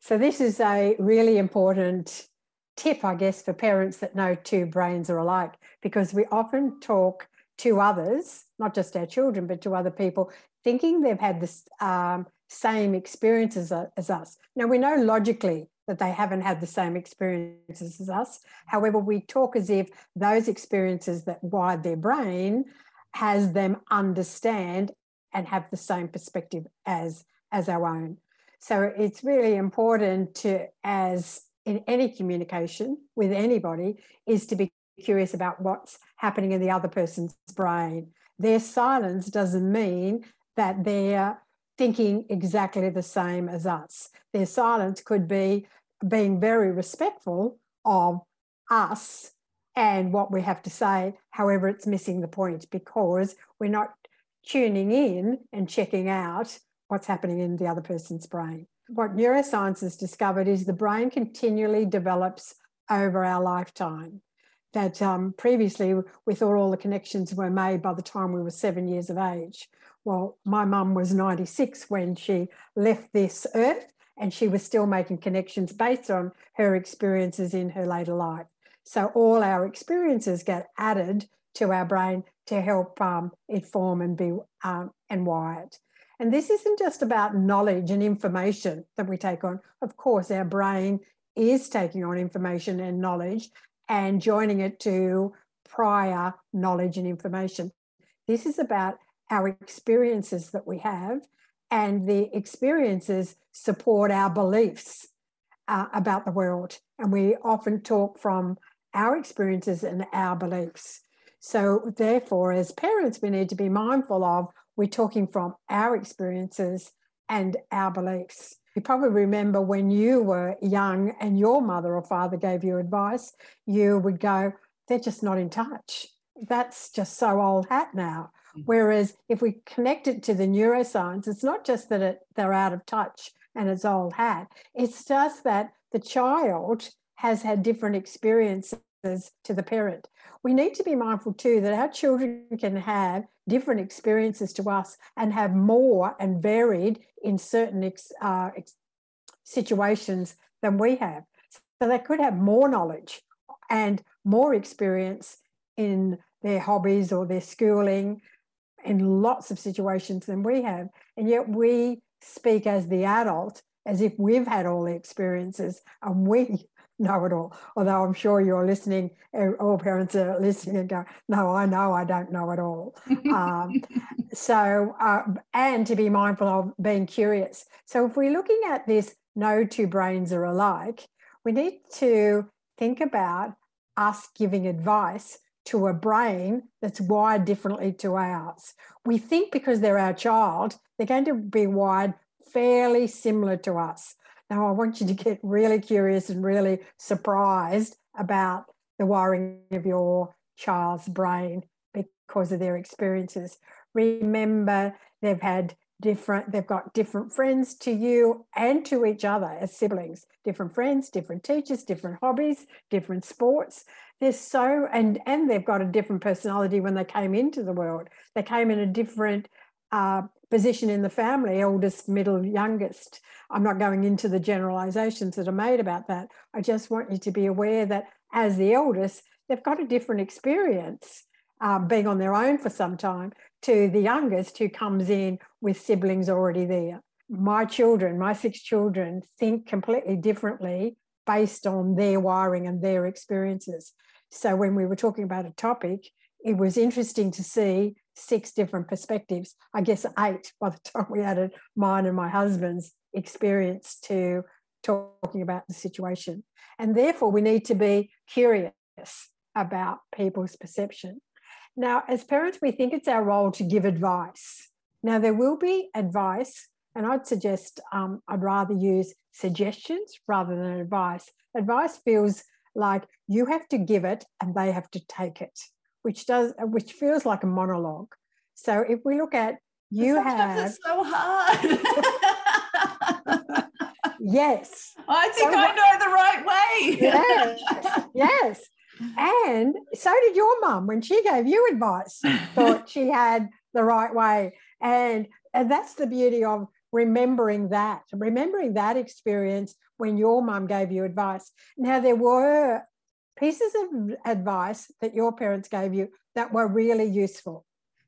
So, this is a really important tip, I guess, for parents that no two brains are alike, because we often talk to others, not just our children, but to other people, thinking they've had the um, same experiences as us. Now, we know logically that they haven't had the same experiences as us. However, we talk as if those experiences that wired their brain has them understand and have the same perspective as, as our own. So it's really important to, as in any communication with anybody, is to be curious about what's happening in the other person's brain. Their silence doesn't mean that they're thinking exactly the same as us. Their silence could be being very respectful of us and what we have to say. However, it's missing the point because we're not tuning in and checking out what's happening in the other person's brain. What neuroscience has discovered is the brain continually develops over our lifetime. That um, previously we thought all the connections were made by the time we were seven years of age. Well, my mum was 96 when she left this earth, and she was still making connections based on her experiences in her later life. So all our experiences get added to our brain to help um, it form and be um, and wired. And this isn't just about knowledge and information that we take on. Of course, our brain is taking on information and knowledge and joining it to prior knowledge and information. This is about our experiences that we have, and the experiences support our beliefs uh, about the world. And we often talk from our experiences and our beliefs. So, therefore, as parents, we need to be mindful of we're talking from our experiences and our beliefs. You probably remember when you were young and your mother or father gave you advice, you would go, they're just not in touch. That's just so old hat now. Mm. Whereas if we connect it to the neuroscience, it's not just that it, they're out of touch and it's old hat, it's just that the child has had different experiences to the parent. We need to be mindful too that our children can have different experiences to us and have more and varied in certain ex, uh, ex, situations than we have. So they could have more knowledge and more experience in their hobbies or their schooling in lots of situations than we have. And yet we speak as the adult as if we've had all the experiences and we know it all. Although I'm sure you're listening, uh, all parents are listening and go, no, I know I don't know it all. um, so, uh, and to be mindful of being curious. So, if we're looking at this, no two brains are alike, we need to think about us giving advice to a brain that's wired differently to ours. We think because they're our child, they're going to be wired fairly similar to us. Now, I want you to get really curious and really surprised about the wiring of your child's brain because of their experiences. Remember, they've had different, they've got different friends to you and to each other as siblings, different friends, different teachers, different hobbies, different sports. They're so, and, and they've got a different personality when they came into the world. They came in a different uh, position in the family eldest, middle, youngest. I'm not going into the generalizations that are made about that. I just want you to be aware that as the eldest, they've got a different experience um, being on their own for some time to the youngest who comes in with siblings already there. My children, my six children, think completely differently based on their wiring and their experiences. So when we were talking about a topic, it was interesting to see six different perspectives. I guess eight by the time we added mine and my husband's experience to talking about the situation. And therefore, we need to be curious about people's perception. Now, as parents, we think it's our role to give advice. Now, there will be advice, and I'd suggest um, I'd rather use suggestions rather than advice. Advice feels like you have to give it and they have to take it which does uh, which feels like a monologue. So if we look at you Sometimes have it's so hard. yes. I think so, I know the right way. yes. Yes. And so did your mum when she gave you advice, thought she had the right way. And and that's the beauty of remembering that, remembering that experience when your mum gave you advice. Now, there were pieces of advice that your parents gave you that were really useful.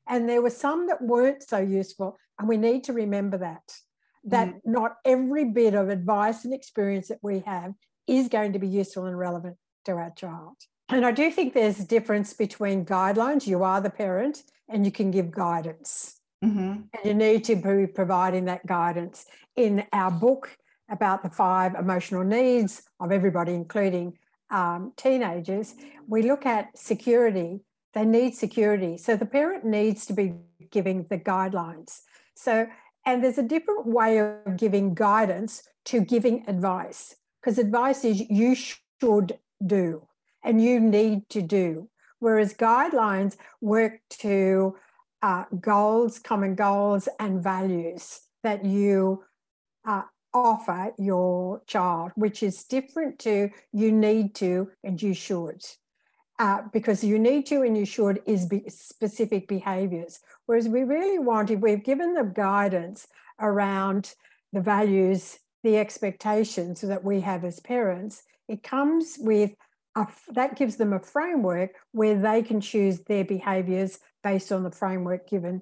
And there were some that weren't so useful. And we need to remember that, that mm. not every bit of advice and experience that we have is going to be useful and relevant to our child. And I do think there's a difference between guidelines. You are the parent and you can give guidance. Mm-hmm. And you need to be providing that guidance. In our book about the five emotional needs of everybody, including um, teenagers, we look at security. They need security. So the parent needs to be giving the guidelines. So, and there's a different way of giving guidance to giving advice, because advice is you should do and you need to do. Whereas guidelines work to uh, goals, common goals, and values that you uh, offer your child, which is different to you need to and you should. Uh, because you need to and you should is be specific behaviors. Whereas we really want, if we've given them guidance around the values, the expectations that we have as parents, it comes with a, that gives them a framework where they can choose their behaviors based on the framework given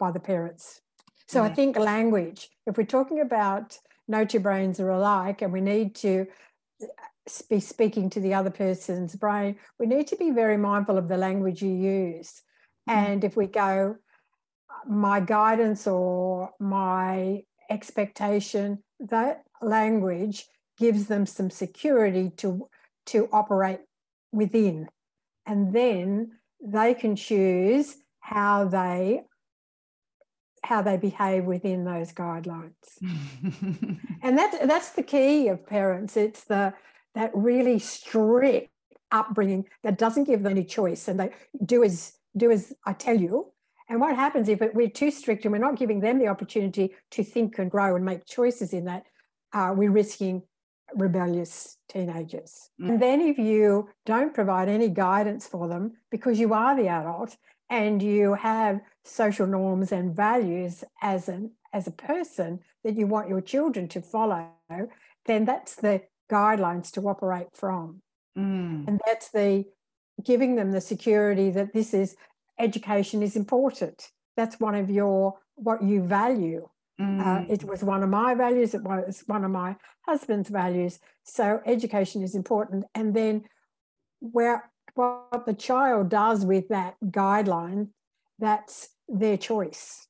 by the parents. So yeah. I think language, if we're talking about no two brains are alike and we need to be speaking to the other person's brain, we need to be very mindful of the language you use. Mm-hmm. And if we go, my guidance or my expectation, that language gives them some security to, to operate within. And then they can choose how they how they behave within those guidelines. and that, that's the key of parents. It's the that really strict upbringing that doesn't give them any choice and they do as do as I tell you. And what happens if we're too strict and we're not giving them the opportunity to think and grow and make choices in that, uh, we're risking rebellious teenagers. Mm. And then if you don't provide any guidance for them because you are the adult and you have social norms and values as an as a person that you want your children to follow, then that's the guidelines to operate from. Mm. And that's the giving them the security that this is education is important. That's one of your what you value. Mm. Uh, it was one of my values. It was one of my husband's values. So education is important. And then where what the child does with that guideline, that's their choice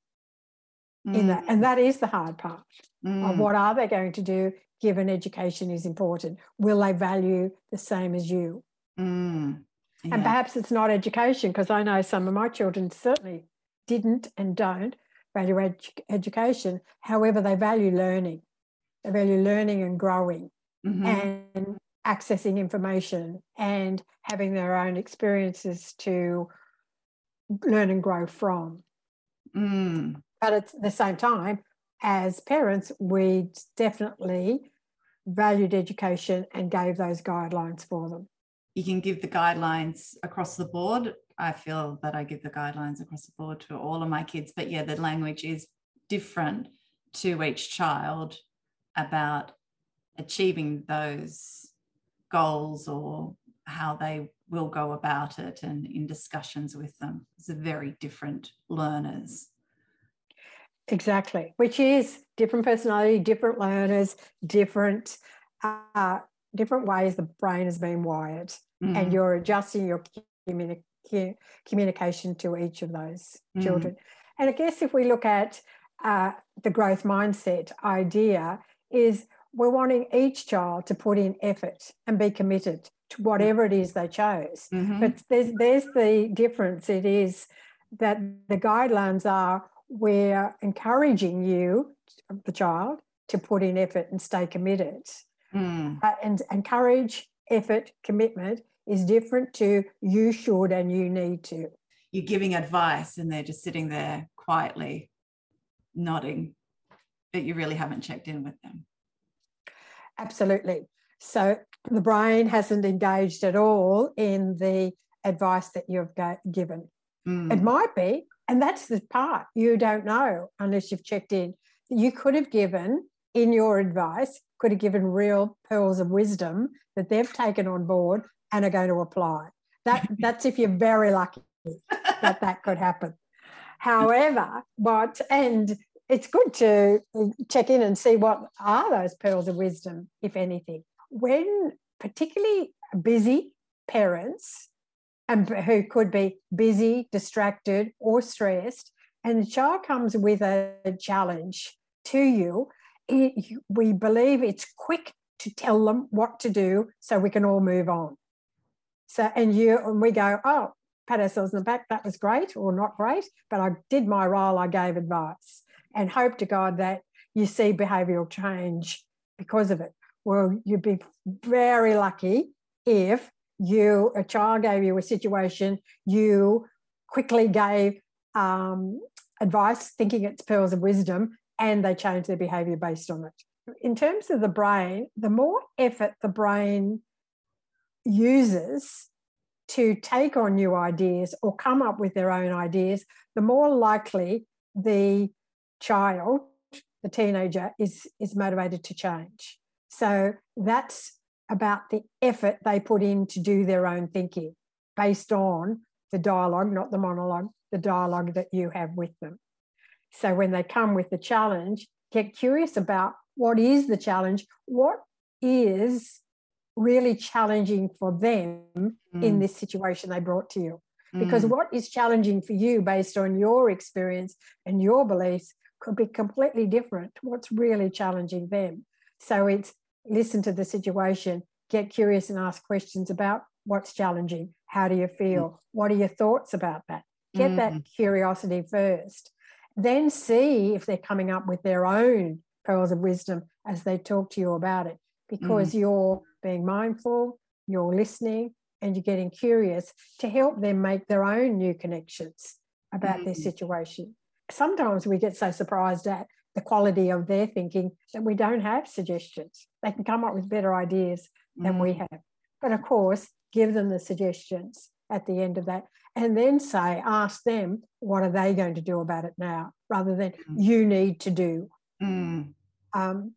mm. in that. And mm. that is the hard part mm. of what are they going to do given education is important? Will they value the same as you? Mm. Yeah. And perhaps it's not education, because I know some of my children certainly didn't and don't value edu- education. However, they value learning. They value learning and growing mm-hmm. and accessing information and having their own experiences to learn and grow from. Mm. But at the same time, as parents, we definitely valued education and gave those guidelines for them. You can give the guidelines across the board. I feel that I give the guidelines across the board to all of my kids, but yeah, the language is different to each child about achieving those goals or how they will go about it and in discussions with them. It's very different learners. Exactly, which is different personality, different learners, different uh, different ways the brain has been wired, mm. and you're adjusting your communi- communication to each of those mm. children. And I guess if we look at uh, the growth mindset idea, is we're wanting each child to put in effort and be committed to whatever it is they chose. Mm-hmm. But there's there's the difference. It is that the guidelines are we're encouraging you, the child, to put in effort and stay committed. Mm. Uh, and encourage, effort, commitment is different to you should and you need to. You're giving advice and they're just sitting there quietly nodding, but you really haven't checked in with them. Absolutely. So the brain hasn't engaged at all in the advice that you've given. Mm. It might be, and that's the part you don't know unless you've checked in. you could have given in your advice, could have given real pearls of wisdom that they've taken on board and are going to apply. That that's if you're very lucky that that could happen. However, what and it's good to check in and see what are those pearls of wisdom, if anything. When particularly busy parents and who could be busy, distracted, or stressed, and the child comes with a challenge to you, it, we believe it's quick to tell them what to do so we can all move on. So, and you and we go, oh, pat ourselves in the back, that was great or not great, but I did my role, I gave advice and hope to God that you see behavioural change because of it. Well, you'd be very lucky if you, a child gave you a situation, you quickly gave um, advice, thinking it's pearls of wisdom, and they change their behavior based on it. In terms of the brain, the more effort the brain uses to take on new ideas or come up with their own ideas, the more likely the child, the teenager, is, is motivated to change. So that's about the effort they put in to do their own thinking based on the dialogue, not the monologue, the dialogue that you have with them. So when they come with the challenge, get curious about what is the challenge, what is really challenging for them mm. in this situation they brought to you. Because mm. what is challenging for you based on your experience and your beliefs could be completely different to what's really challenging them. So it's listen to the situation, get curious and ask questions about what's challenging. How do you feel? Mm. What are your thoughts about that? Get mm. that curiosity first. Then see if they're coming up with their own pearls of wisdom as they talk to you about it, because mm. you're being mindful, you're listening, and you're getting curious to help them make their own new connections about their mm. situation. Sometimes we get so surprised at the quality of their thinking that we don't have suggestions. They can come up with better ideas than mm. we have. But of course, give them the suggestions at the end of that and then say, ask them, what are they going to do about it now, rather than mm. you need to do. Mm. Um,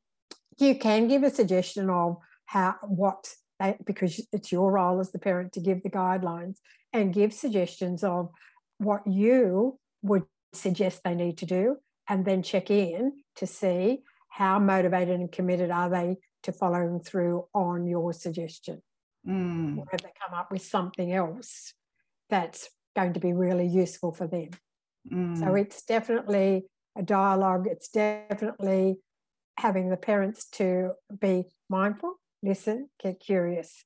you can give a suggestion of how, what they, because it's your role as the parent to give the guidelines and give suggestions of what you would suggest they need to do and then check in to see how motivated and committed are they to following through on your suggestion. Mm. Or have they come up with something else that's going to be really useful for them? Mm. So it's definitely a dialogue. It's definitely having the parents to be mindful, listen, get curious,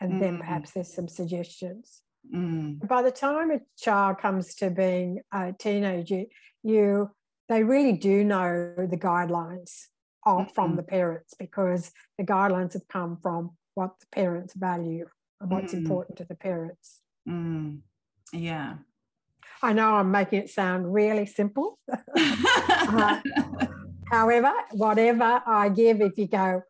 and mm. then perhaps there's some suggestions. Mm. By the time a child comes to being a teenager, you they really do know the guidelines of, mm-hmm. from the parents because the guidelines have come from what the parents value and what's mm. important to the parents. Mm. Yeah. I know I'm making it sound really simple. uh, however, whatever I give, if you go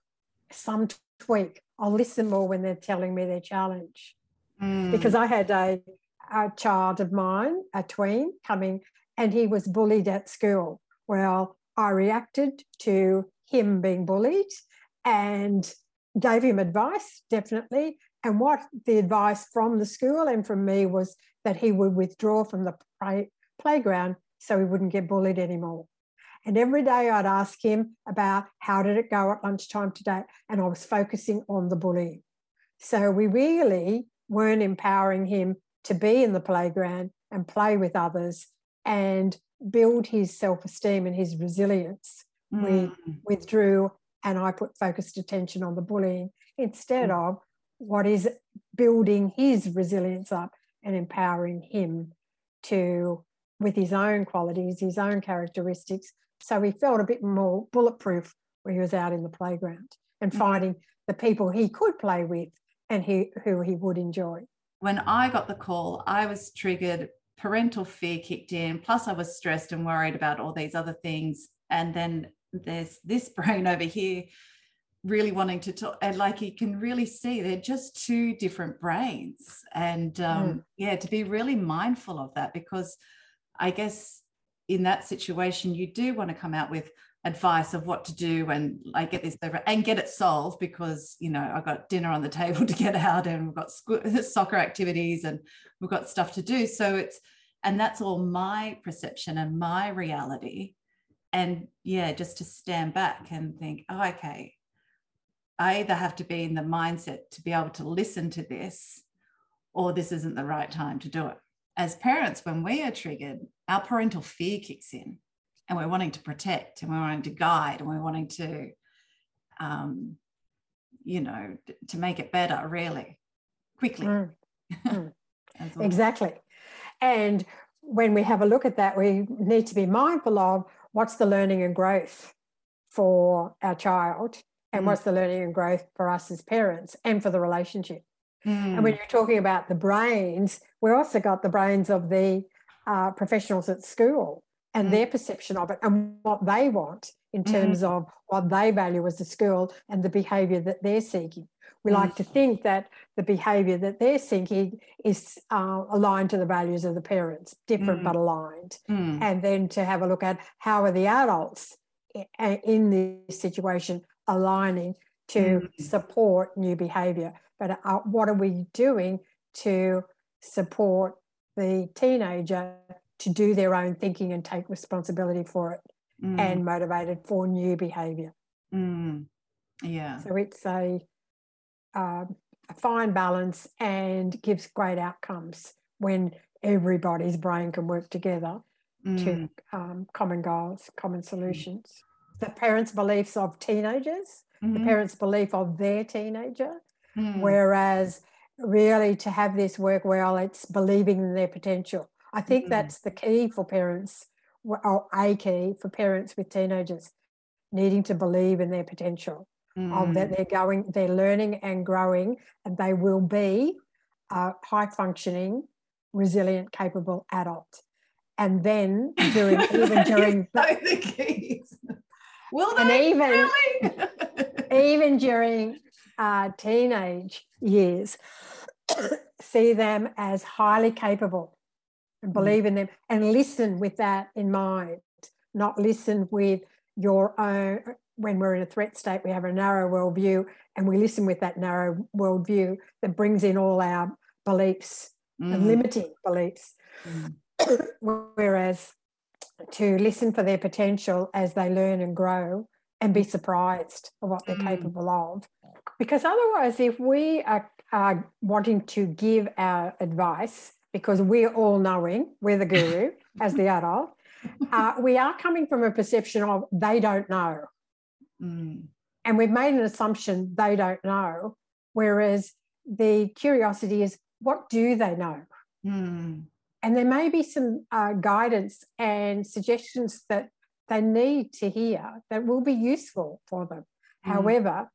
some tweak, I'll listen more when they're telling me their challenge. Mm. Because I had a, a child of mine, a tween, coming and he was bullied at school. Well, I reacted to him being bullied and gave him advice, definitely. And what the advice from the school and from me was that he would withdraw from the play, playground so he wouldn't get bullied anymore. And every day I'd ask him about how did it go at lunchtime today? And I was focusing on the bullying. So we really weren't empowering him to be in the playground and play with others and build his self esteem and his resilience. Mm. We withdrew and I put focused attention on the bullying instead mm. of what is building his resilience up and empowering him to, with his own qualities, his own characteristics. So he felt a bit more bulletproof when he was out in the playground and mm. finding the people he could play with and he, who he would enjoy. When I got the call, I was triggered parental fear kicked in. Plus, I was stressed and worried about all these other things. And then there's this brain over here really wanting to talk. And like you can really see, they're just two different brains. And um, mm. yeah, to be really mindful of that because I guess in that situation, you do want to come out with advice of what to do and I get this over and get it solved because you know I've got dinner on the table to get out and we've got soccer activities and we've got stuff to do so it's and that's all my perception and my reality and yeah just to stand back and think oh okay I either have to be in the mindset to be able to listen to this or this isn't the right time to do it as parents when we are triggered our parental fear kicks in and we're wanting to protect and we're wanting to guide and we're wanting to um, you know to make it better really quickly mm. Mm. exactly and when we have a look at that we need to be mindful of what's the learning and growth for our child and mm. what's the learning and growth for us as parents and for the relationship and when mm. you're talking about the brains we also got the brains of the uh, professionals at school and mm. their perception of it and what they want in mm-hmm. terms mm. of what they value as a school and the behavior that they're seeking. We mm. like to think that the behavior that they're seeking is uh, aligned to the values of the parents, different but mm. aligned. Mm. And then to have a look at how are the adults in this situation aligning to support new behavior. But uh, what are we doing to support the teenager to do their own thinking and take responsibility for it mm. and motivated for new behavior. Mm. Yeah. So it's a, uh, a fine balance and gives great outcomes when everybody's brain can work together mm. to um, common goals, common solutions. The parents' beliefs of teenagers, mm-hmm. the parents' belief of their teenager, mm. whereas really to have this work well, it's believing in their potential I think mm-hmm. that's the key for parents, or a key for parents with teenagers, needing to believe in their potential, mm-hmm. of that mm. they're going, they're learning and growing, and they will be a high functioning, resilient, capable adult. And then during even during the, the keys. Will they and even really? even during uh, teenage years, see them as highly capable and mm. believe in them and listen with that in mind, not listen with your own. When we're in a threat state, we have a narrow worldview and we listen with that narrow worldview that brings in all our beliefs mm. and limiting beliefs. Mm. Whereas to listen for their potential as they learn and grow and be surprised of what they're mm. capable of. Because otherwise, if we are, are wanting to give our advice because we're all knowing, we're the guru as the adult. Uh, we are coming from a perception of they don't know. Mm. And we've made an assumption they don't know. Whereas the curiosity is what do they know? Mm. And there may be some uh, guidance and suggestions that they need to hear that will be useful for them. Mm. However,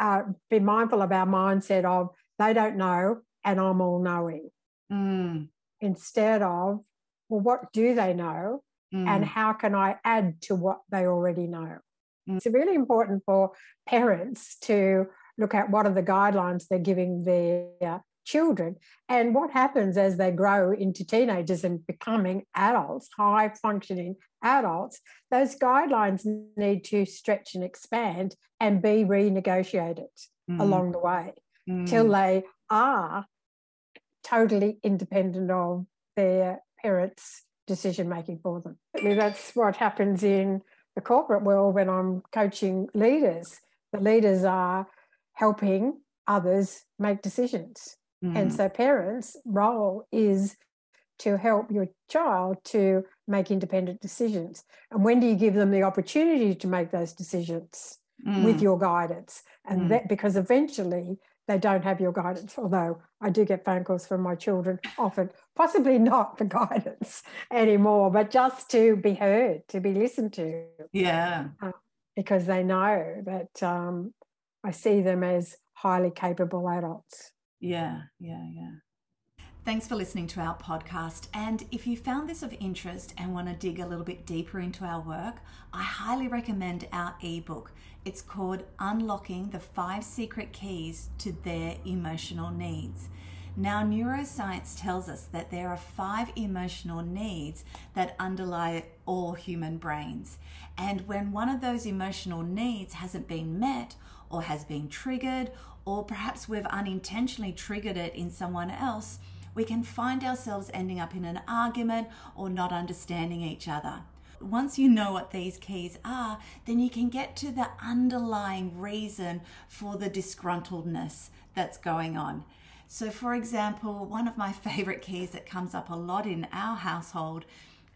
uh, be mindful of our mindset of they don't know and I'm all knowing mm. instead of, well, what do they know? Mm. And how can I add to what they already know? It's really important for parents to look at what are the guidelines they're giving their children and what happens as they grow into teenagers and becoming adults, high functioning adults. Those guidelines need to stretch and expand and be renegotiated mm. along the way mm. till they are totally independent of their parents' decision making for them. That's what happens in the corporate world when I'm coaching leaders. The leaders are helping others make decisions. Mm. And so parents' role is to help your child to make independent decisions. And when do you give them the opportunity to make those decisions mm. with your guidance? And mm. that because eventually they don't have your guidance. Although I do get phone calls from my children often, possibly not for guidance anymore, but just to be heard, to be listened to. Yeah. Uh, because they know that um, I see them as highly capable adults. Yeah, yeah, yeah. Thanks for listening to our podcast. And if you found this of interest and want to dig a little bit deeper into our work, I highly recommend our ebook. It's called Unlocking the Five Secret Keys to Their Emotional Needs. Now, neuroscience tells us that there are five emotional needs that underlie all human brains. And when one of those emotional needs hasn't been met, or has been triggered, or perhaps we've unintentionally triggered it in someone else, we can find ourselves ending up in an argument or not understanding each other. Once you know what these keys are, then you can get to the underlying reason for the disgruntledness that's going on. So, for example, one of my favorite keys that comes up a lot in our household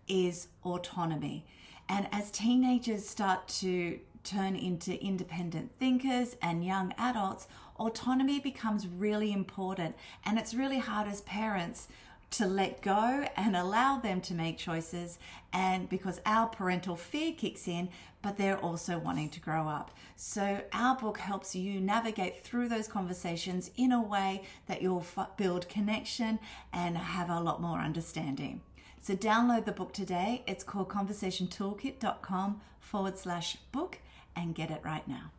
is autonomy. And as teenagers start to turn into independent thinkers and young adults, autonomy becomes really important. And it's really hard as parents to let go and allow them to make choices and because our parental fear kicks in but they're also wanting to grow up. So our book helps you navigate through those conversations in a way that you'll build connection and have a lot more understanding. So download the book today. It's called conversationtoolkit.com forward slash book and get it right now